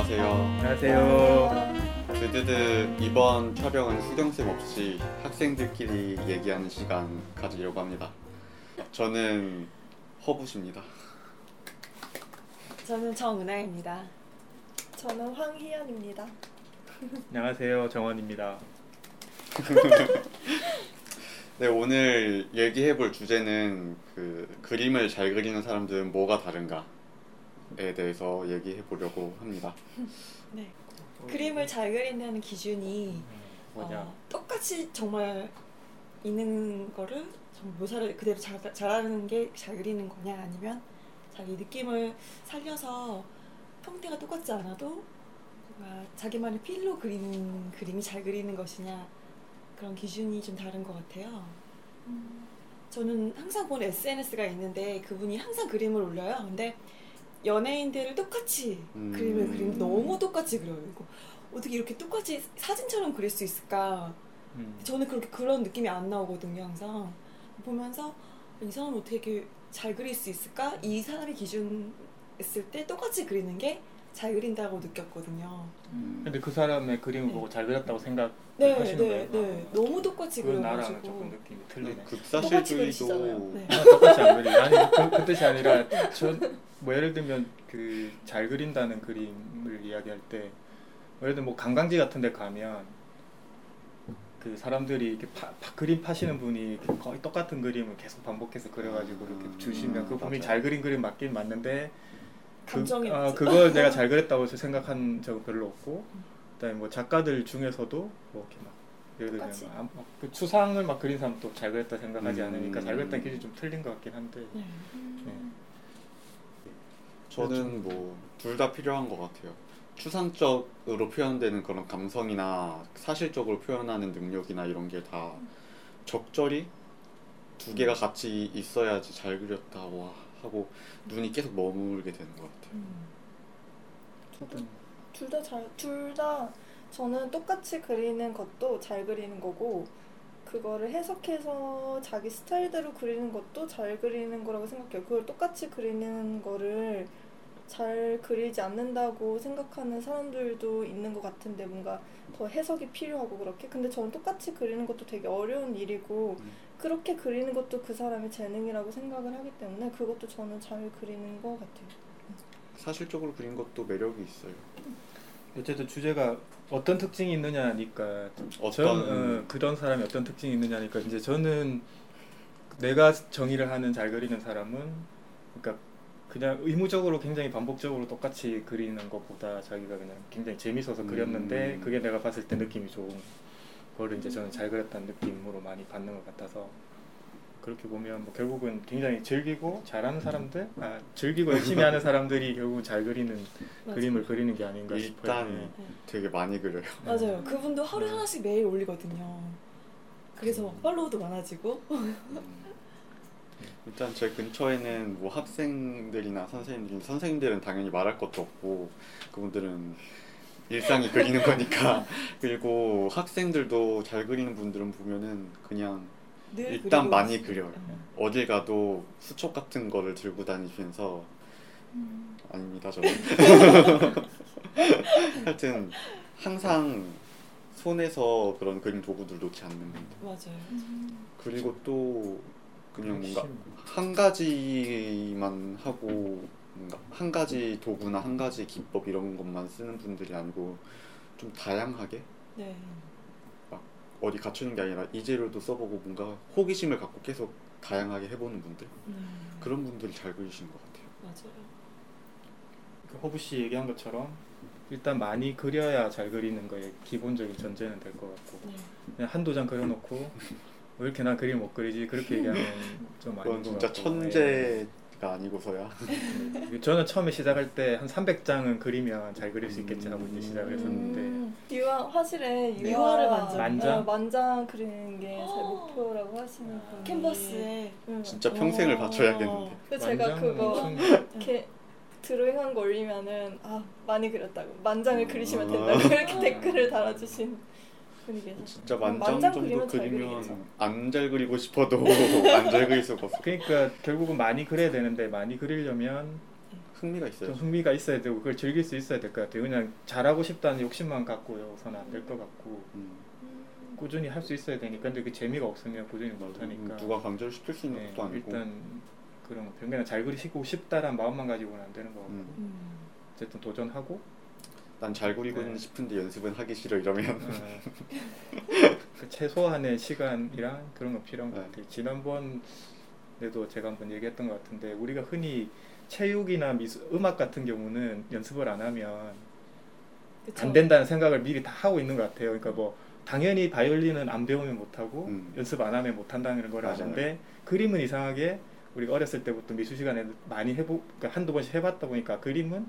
안녕하세요. 안녕하세요. 드드드 이번 촬영은 수경쌤 없이 학생들끼리 얘기하는 시간 가지려고 합니다. 저는 허부십니다. 저는 정은아입니다. 저는 황희연입니다. 안녕하세요. 정원입니다. 네 오늘 얘기해 볼 주제는 그 그림을 잘 그리는 사람들은 뭐가 다른가 에 대해서 얘기해 보려고 합니다. 네. 그림을 잘 그린다는 기준이 뭐냐? 어, 똑같이 정말 있는 거를 정말 묘사를 그대로 잘, 잘하는 게 잘 그리는 거냐 아니면 자기 느낌을 살려서 형태가 똑같지 않아도 자기만의 필로 그리는 그림이 잘 그리는 것이냐 그런 기준이 좀 다른 것 같아요. 저는 항상 보는 SNS가 있는데 그분이 항상 그림을 올려요. 근데 연예인들을 똑같이 음. 그림을 그리는데 너무 똑같이 그려요. 이거 어떻게 이렇게 똑같이 사진처럼 그릴 수 있을까? 음. 저는 그렇게 그런 느낌이 안 나오거든요. 항상 보면서 이 사람 어떻게 이렇게 잘 그릴 수 있을까? 이 사람의 기준 했을 때 똑같이 그리는 게 잘 그린다고 느꼈거든요. 음. 근데 그 사람의 그림을 네. 보고 잘 그렸다고 생각하시는 네, 네, 거예요? 네. 너무 똑같이 그 나랑은 그려가지고. 조금 느낌이 틀리네. 똑같이 그리시잖아요. 극사실주의도 네. 아, 똑같이 안 그리. 아니 그, 그 뜻이 아니라 저 뭐 예를 들면 그 잘 그린다는 그림을 이야기할 때 예를 들면 뭐 관광지 같은 데 가면 그 사람들이 이렇게 파, 파- 그림 파시는 분이 이렇게 거의 똑같은 그림을 계속 반복해서 그려가지고 이렇게 음, 주시면 그 분이 맞아요. 잘 그린 그림 맞긴 맞는데 감정이 그, 아. 그걸 내가 잘 그렸다고 생각한 적은 별로 없고 그다음에 뭐 작가들 중에서도 뭐 이렇게 막 예를 들면. 아, 막그 추상을 막 그린 사람도 잘 그렸다 생각하지 음. 않으니까 잘 그렸다는 기준이 좀 틀린 것 같긴 한데 네. 저는 뭐 둘 다 필요한 것 같아요. 추상적으로 표현되는 그런 감성이나 사실적으로 표현하는 능력이나 이런 게 다 적절히 두 개가 같이 있어야지 잘 그렸다 와 하고 눈이 계속 머물게 되는 것 같아요. 음. 어떤 둘다 잘, 둘 다 저는 똑같이 그리는 것도 잘 그리는 거고 그거를 해석해서 자기 스타일대로 그리는 것도 잘 그리는 거라고 생각해요. 그걸 똑같이 그리는 거를 잘 그리지 않는다고 생각하는 사람들도 있는 것 같은데 뭔가 더 해석이 필요하고 그렇게 근데 저는 똑같이 그리는 것도 되게 어려운 일이고 음. 그렇게 그리는 것도 그 사람의 재능이라고 생각을 하기 때문에 그것도 저는 잘 그리는 것 같아요. 사실적으로 그린 것도 매력이 있어요. 어쨌든 주제가 어떤 특징이 있느냐니까 어떤 전, 어, 그런 사람이 어떤 특징이 있느냐니까 이제 저는 내가 정의를 하는 잘 그리는 사람은 그러니까 그냥 의무적으로 굉장히 반복적으로 똑같이 그리는 것보다 자기가 그냥 굉장히 재밌어서 그렸는데 음. 그게 내가 봤을 때 느낌이 좋은 거를 이제 저는 잘 그렸다는 느낌으로 많이 받는 것 같아서 그렇게 보면 뭐 결국은 굉장히 즐기고 잘하는 사람들 아 즐기고 열심히 하는 사람들이 결국은 잘 그리는. 그림을 그리는 게 아닌가 싶어요. 일단 네. 되게 많이 그려요. 맞아요. 그분도 하루에 네. 하나씩 매일 올리거든요. 그래서 막 팔로우도 많아지고. 음. 일단 제 근처에는 뭐 학생들이나 선생님들 선생님들은 당연히 말할 것도 없고 그분들은 일상이 그리는 거니까 그리고 학생들도 잘 그리는 분들은 보면은 그냥 늘 일단 그리고 많이. 그려요. 음. 어딜 가도 수첩 같은 거를 들고 다니시면서 아닙니다 저는 하여튼 항상 손에서 그런 그림 도구들 놓지 않는 분들 맞아요. 그리고 또 그냥 뭔가. 한 가지만 하고 뭔가 한 가지 도구나 한 가지 기법 이런 것만 쓰는 분들이 아니고 좀 다양하게 네. 어디 갖추는 게 아니라 이 재료도 써보고 뭔가 호기심을 갖고 계속 다양하게 해보는 분들 음. 그런 분들이 잘 그리시는 것 같아요. 맞아요. 그 허브 씨 얘기한 것처럼 일단 많이 그려야 잘 그리는 거에 기본적인 전제는 될 것 같고 네. 그냥 한두 장 그려놓고 왜 이렇게 난 그림 못 그리지 그렇게 얘기하면 좀 아닌 그건 것 진짜 같고 천재가 아니고서야 네. 저는 처음에 시작할 때 한 300장은 그리면 잘 그릴 수 있겠지 하고 이제 시작을 했었는데 음, 유화 화실에 유화를 유화를 만져. 만장? 어, 만장 그리는 게 제 목표라고 하시는 음. 분이 캔버스에 응. 진짜 평생을 어. 바쳐야겠는데 그래서 제가 그거 엄청 이렇게 드로잉한 거 올리면은 아 많이 그렸다고 만장을 음. 그리시면 된다 고 이렇게 댓글을 달아주신 분이 계셨어요. 진짜 음, 만장, 만장 정도 그리면 잘 그리면 그리겠죠. 안 잘 그리고 싶어도 안 잘 그릴 수가 없어. 그러니까 결국은 많이 그려야 되는데 많이 그리려면 흥미가 있어요. 좀 흥미가 있어야 되고 그걸 즐길 수 있어야 될 것 같아요. 그냥 잘하고 싶다는 욕심만 갖고요서는 안 될 것 같고 음, 음. 꾸준히 할 수 있어야 되니까 근데 그 재미가 없으면 꾸준히 못. 하니까 누가 강제로 시킬 수 있는 네, 것도 아니고. 일단 그런 거 병변은 잘 그리시고 싶다란 마음만 가지고는 안 되는 거 같고 음. 음. 어쨌든 도전하고 난잘 그리고는 네. 싶은데 연습은 하기 싫어 이러면 어, 그 최소한의 시간이랑 그런 거 필요한 것 네. 같아요. 지난번에도 제가 한번 얘기했던 것 같은데 우리가 흔히 체육이나 미술, 음악 같은 경우는 연습을 안 하면 그쵸? 안 된다는 생각을 미리 다 하고 있는 것 같아요. 그러니까 뭐 당연히 바이올린은 안 배우면 못 하고 음. 연습 안 하면 못 한다는 걸 맞아요. 아는데 그림은 이상하게 우리가 어렸을 때부터 미술 시간에 많이 해보 그러니까 한두 번씩 해봤다 보니까 그림은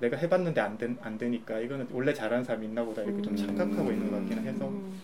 내가 해봤는데 안, 된, 안 되니까 이거는 원래 잘하는 사람이 있나 보다 이렇게 좀 음. 착각하고 있는 것 같기는 해서 음.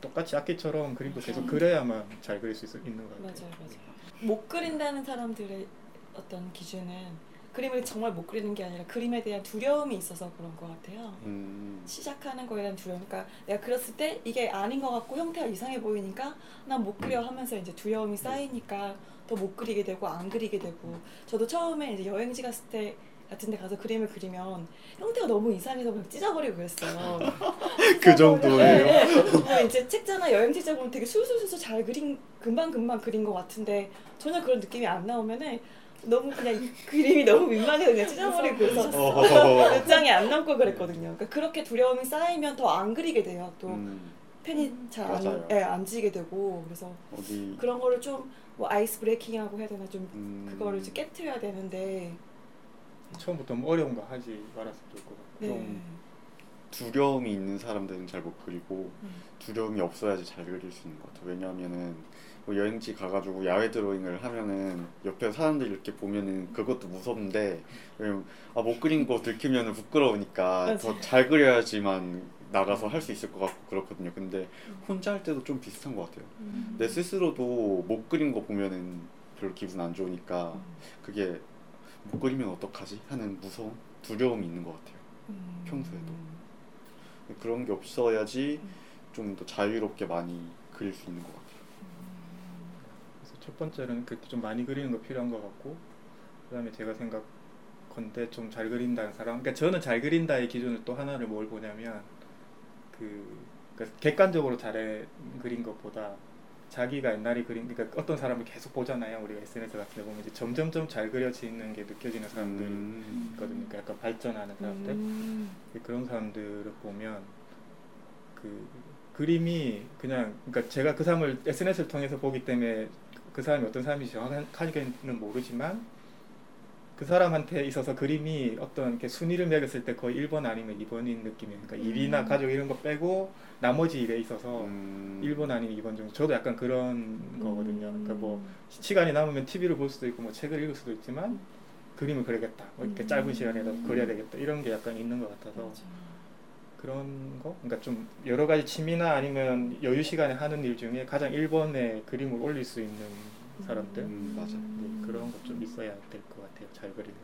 똑같이 악기처럼 그림도 계속 맞아. 그래야만 잘 그릴 수 있, 있는 것 같아요. 맞아요, 맞아요. 못 그린다는 사람들의 어떤 기준은 그림을 정말 못 그리는 게 아니라 그림에 대한 두려움이 있어서 그런 것 같아요. 음, 시작하는 거에 대한 두려움. 그러니까 내가 그렸을 때 이게 아닌 것 같고 형태가 이상해 보이니까 난 못 그려 하면서 이제 두려움이 쌓이니까 더 못 그리게 되고 안 그리게 되고 저도 처음에 이제 여행지 갔을 때 같은 데 가서 그림을 그리면 형태가 너무 이상해서 그냥 찢어버리고 그랬어요. 그 정도예요? 네, 네. 뭐 이제 책자나 여행 책자 보면 되게 술술술 잘 그린 금방 금방 그린 것 같은데 전혀 그런 느낌이 안 나오면은 너무 그냥 이 그림이 너무 민망해서 그냥 찢어버리고 그래서. 몇 장이 안 남고 그랬거든요. 그러니까 그렇게 두려움이 쌓이면 더 안 그리게 돼요. 또 음, 펜이 잘안 맞아요. 예, 안 지게 되고 그래서 어디 그런 거를 좀 뭐 아이스 브레이킹하고 해야 되나 좀 음, 그거를 이제 깨트려야 되는데 처음부터 뭐 어려운 거 하지 말았으면 좋을 것 같고 네. 좀 두려움이 있는 사람들은 잘 못 그리고 음. 두려움이 없어야지 잘 그릴 수 있는 것 같아요. 왜냐하면은 뭐 여행지 가가지고 야외 드로잉을 하면은 옆에 사람들이 이렇게 보면은 그것도 무섭는데 왜냐면 아, 못 그린 거 들키면은 부끄러우니까. 더 잘 그려야지만 나가서 할 수 있을 것 같고 그렇거든요. 근데 음. 혼자 할 때도 좀 비슷한 것 같아요. 음. 내 스스로도 못 그린 거 보면은 별로 기분 안 좋으니까 음. 그게 못 그리면 어떡하지 하는 무서움, 두려움이 있는 것 같아요. 음. 평소에도. 그런 게 없어야지 음. 좀더 자유롭게 많이 그릴 수 있는 것 같아요. 그래서 첫 번째는 그렇게 좀 많이 그리는 거 필요한 것 같고 그다음에 제가 생각 건데 좀 잘 그린다는 사람 그러니까 저는 잘 그린다의 기준을 또 하나를 뭘 보냐면 그 그러니까 객관적으로 잘 그린 것보다 자기가 옛날에 그린 그러니까 어떤 사람을 계속 보잖아요 우리가 SNS 같은 데 보면 이제 점점점 잘 그려지는 게 느껴지는 사람들 음. 있거든요 그러니까 약간 발전하는 사람들 음. 그런 사람들을 보면 그 그림이 그냥 그러니까 제가 그 사람을 SNS를 통해서 보기 때문에 그 사람이 어떤 사람인지 정확하게는 모르지만 그 사람한테 있어서 그림이 어떤 이렇게 순위를 매겼을 때 거의 1번 아니면 2번인 느낌이에요. 그러니까 일이나 음. 가족 이런 거 빼고 나머지 일에 있어서 음. 1번 아니면 2번 정도. 저도 약간 그런 거거든요. 그러니까 뭐 음. 시간이 남으면 TV를 볼 수도 있고 뭐 책을 읽을 수도 있지만 그림을 그리겠다. 뭐 이렇게 음. 짧은 시간에라도 그려야 되겠다. 이런 게 약간 있는 것 같아서 맞아. 그런 거? 그러니까 좀 여러 가지 취미나 아니면 여유 시간에 하는 일 중에 가장 1번에 그림을 올릴 수 있는 사람들 음, 맞아. 네, 그런 거좀 있어야 될 것 같아요. 잘 그리는.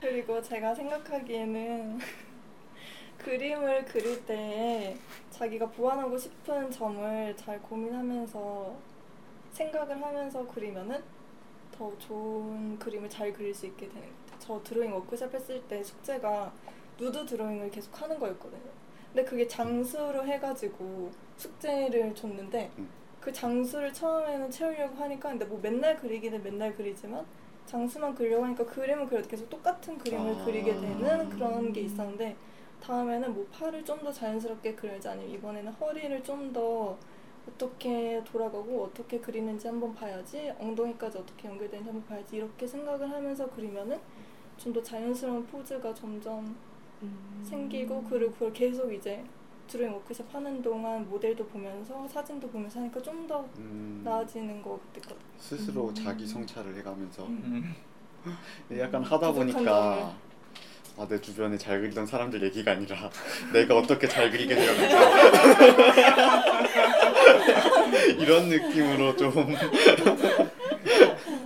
그리고 제가 생각하기에는 그림을 그릴 때 자기가 보완하고 싶은 점을 잘 고민하면서 생각을 하면서 그리면은 더 좋은 그림을 잘 그릴 수 있게 되는 것 같아요. 저 드로잉 워크숍 했을 때 숙제가 누드 드로잉을 계속 하는 거였거든요. 근데 그게 장수로 해가지고 숙제를 줬는데 음. 그 장수를 처음에는 채우려고 하니까 근데 뭐 맨날 그리기는 맨날 그리지만 장수만 그리려고 하니까 그림은 그래도 계속 똑같은 그림을 아. 그리게 되는 그런 게 있었는데 다음에는 뭐 팔을 좀 더 자연스럽게 그려야지 아니면 이번에는 허리를 좀 더 어떻게 돌아가고 어떻게 그리는지 한번 봐야지 엉덩이까지 어떻게 연결되는지 한번 봐야지 이렇게 생각을 하면서 그리면은 좀 더 자연스러운 포즈가 점점 음. 생기고 그리고 그걸 계속 이제 드로잉 워크숍 하는 동안 모델도 보면서 사진도 보면서 하니까 좀더 음, 나아지는 것 같거든요. 스스로 음. 자기 성찰을 해가면서 음. 약간 하다 보니까 아, 내 주변에 잘 그리던 사람들 얘기가 아니라 내가 어떻게 잘 그리게 되었는지 이런 느낌으로 좀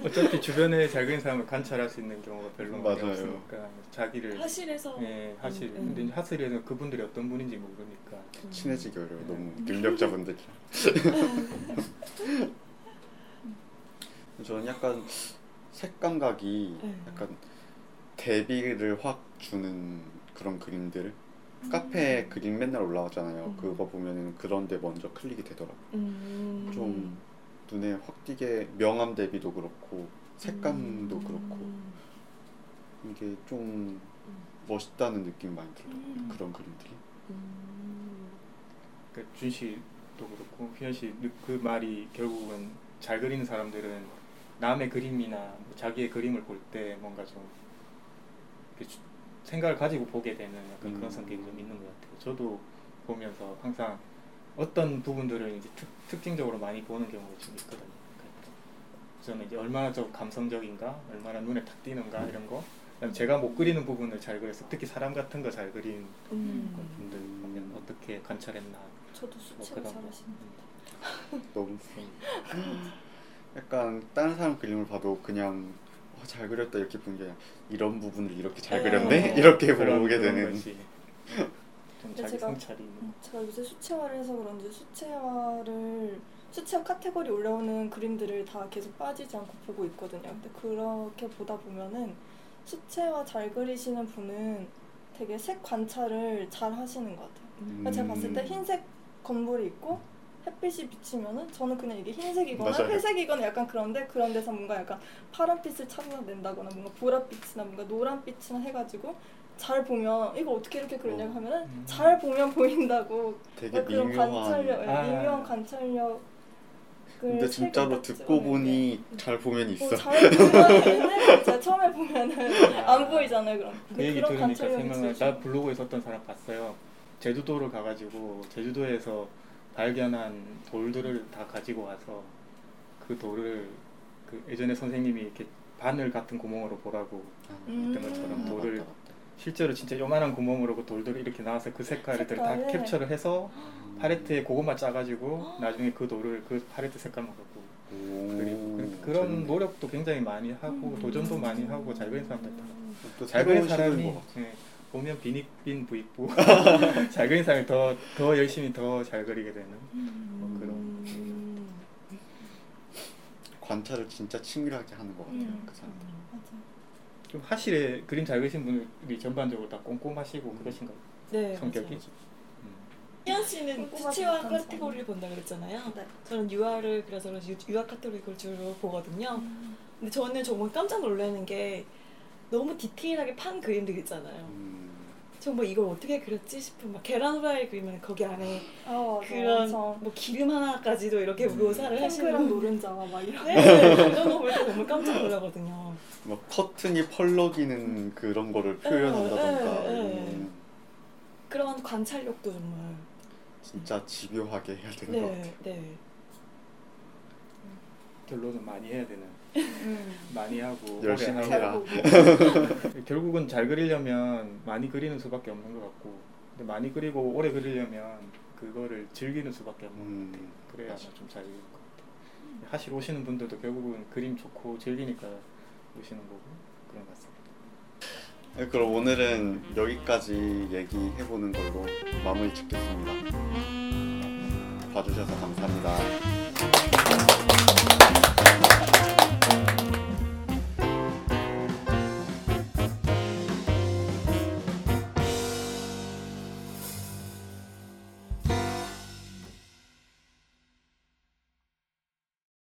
어차피 주변에 잘 그리는 사람을 관찰할 수 있는 경우가 별로 맞아요. 없으니까 자기를 하실에서 예, 하실. 음. 근데 하실에는 그분들이 어떤 분인지 모르니까. 친해지기 어려워 너무 능력자분들이랑 저는 약간 색감각이 네. 약간 대비를 확 주는 그런 그림들 카페 그림 맨날 올라오잖아요. 음. 그거 보면은 그런데 먼저 클릭이 되더라고. 음. 좀 눈에 확 띄게 명암 대비도 그렇고 색감도 음. 그렇고 이게 좀 멋있다는 느낌 많이 들어요. 음. 그런 그림들이. 음. 그 준씨도 그렇고 휘연 씨그 말이 결국은 잘 그리는 사람들은 남의 그림이나 뭐 자기의 그림을 볼 때 뭔가 좀 생각을 가지고 보게 되는 약간 그런 음. 성격이 좀 있는 것 같아요. 저도 보면서 항상 어떤 부분들을 이제 특, 특징적으로 많이 보는 경우가 좀 있거든요. 그러니까 저는 이제 얼마나 좀 감성적인가, 얼마나 눈에 탁 띄는가 이런 거. 그다음에 제가 못 그리는 부분을 잘 그려서 특히 사람 같은 거 잘 그린 음. 분들 보면 어떻게 관찰했나 저도 뭐 수채화 그런 거. 잘하시는데. 너무 약간 다른 사람 그림을 봐도 그냥 어, 잘 그렸다 이렇게 보는 게 아니라 이런 부분을 이렇게 잘 네. 그렸네 어. 이렇게 보게 되는 근데 제가- 음, 제가 요새 수채화를 해서 그런지 수채화를 수채화 카테고리 올라오는 그림들을 다 계속 빠지지 않고 보고 있거든요. 근데 그렇게 보다 보면은 수채화 잘 그리시는 분은 되게 색 관찰을 잘 하시는 것 같아요. 그러니까 제가 봤을 때 음. 흰색 건물이 있고 햇빛이 비치면은 저는 그냥 이게 흰색이거나 맞아요. 회색이거나 약간 그런데 그런 데서 뭔가 약간 파란빛을 찾아낸다거나 뭔가 보랏빛이나 뭔가 노란빛이나 해가지고 잘 보면 이거 어떻게 이렇게 그렸냐고 어. 하면은 음. 잘 보면 보인다고 되게 그런 미묘한 관찰력, 예, 아. 미묘한 관찰력. 근데 진짜로 듣고 보니 잘 보면 있어. 어, 잘 보면 있는데 제가 처음에 보면은 안 보이잖아요. 그럼 그 얘기 그런 들으니까 생각나. 나 블로그에 썼던 사람 봤어요 제주도를 가가지고 제주도에서 발견한 돌들을 다 가지고 와서 그 돌을 그 예전에 선생님이 이렇게 바늘 같은 구멍으로 보라고 음. 했던 것처럼 아, 돌을 맞다, 맞다. 실제로 진짜 요만한 구멍으로 그 돌들이 이렇게 나와서 그 색깔을 다 색깔을. 캡처를 해서 음. 팔레트에 그것만 짜가지고 나중에 그 돌을 그 팔레트 색깔만 갖고 오, 그리고 그- 그런 재밌네. 노력도 굉장히 많이 하고 음. 도전도 많이 하고 잘 그리는 사람들 있다. 또잘 그린 사람이. 예, 보면 빈익빈 부익부 잘 그린 사람이 더 더 열심히 더 잘 그리게 되는 뭐 그런 음. 관찰을 진짜 치밀하게 하는 것 같아요. 음. 그 사람들. 맞아. 좀 하실에 그림 잘 그리신 분들이 전반적으로 다 꼼꼼하시고 그러신가요? 네, 성격이? 맞아요. 음. 희연 씨는 못한 카테고리를 본다 그랬잖아요. 네. 저는 유아를 그래서 유아 카테고리를 주로 보거든요. 음. 근데 저는 정말 깜짝 놀라는 게 너무 디테일하게 판 그림들 있잖아요. 음, 정말 이걸 어떻게 그렸지 싶은 막 계란 후라이 그리면 거기 안에 아 맞아. 그런 맞아. 뭐 기름 하나까지도 이렇게 음. 묘사를 하시는 노른자와 막 이런. 네, 그런 거볼때 정말 깜짝 놀라거든요. 막 커튼이 펄럭이는 그런 거를 표현한다던가 네, 네. 음, 그런 관찰력도 정말 진짜 집요하게 해야 되는 것 같아. 네, 네. 결론은 많이 해야 되는 음. 많이 하고 열심히. 하고. 결국은 잘 그리려면 많이 그리는 수밖에 없는 것 같고 근데 많이 그리고 오래 그리려면 그거를 즐기는 수밖에 없는 것 같아요 음, 그래야 맞아. 좀잘 그리는 것 같아요 하실 오시는 분들도 결국은 그림 좋고 즐기니까 오시는 거고 그런 것 같습니다 네, 그럼 오늘은 여기까지 얘기해보는 걸로 마무리 짓겠습니다. 봐주셔서 감사합니다. Thank you.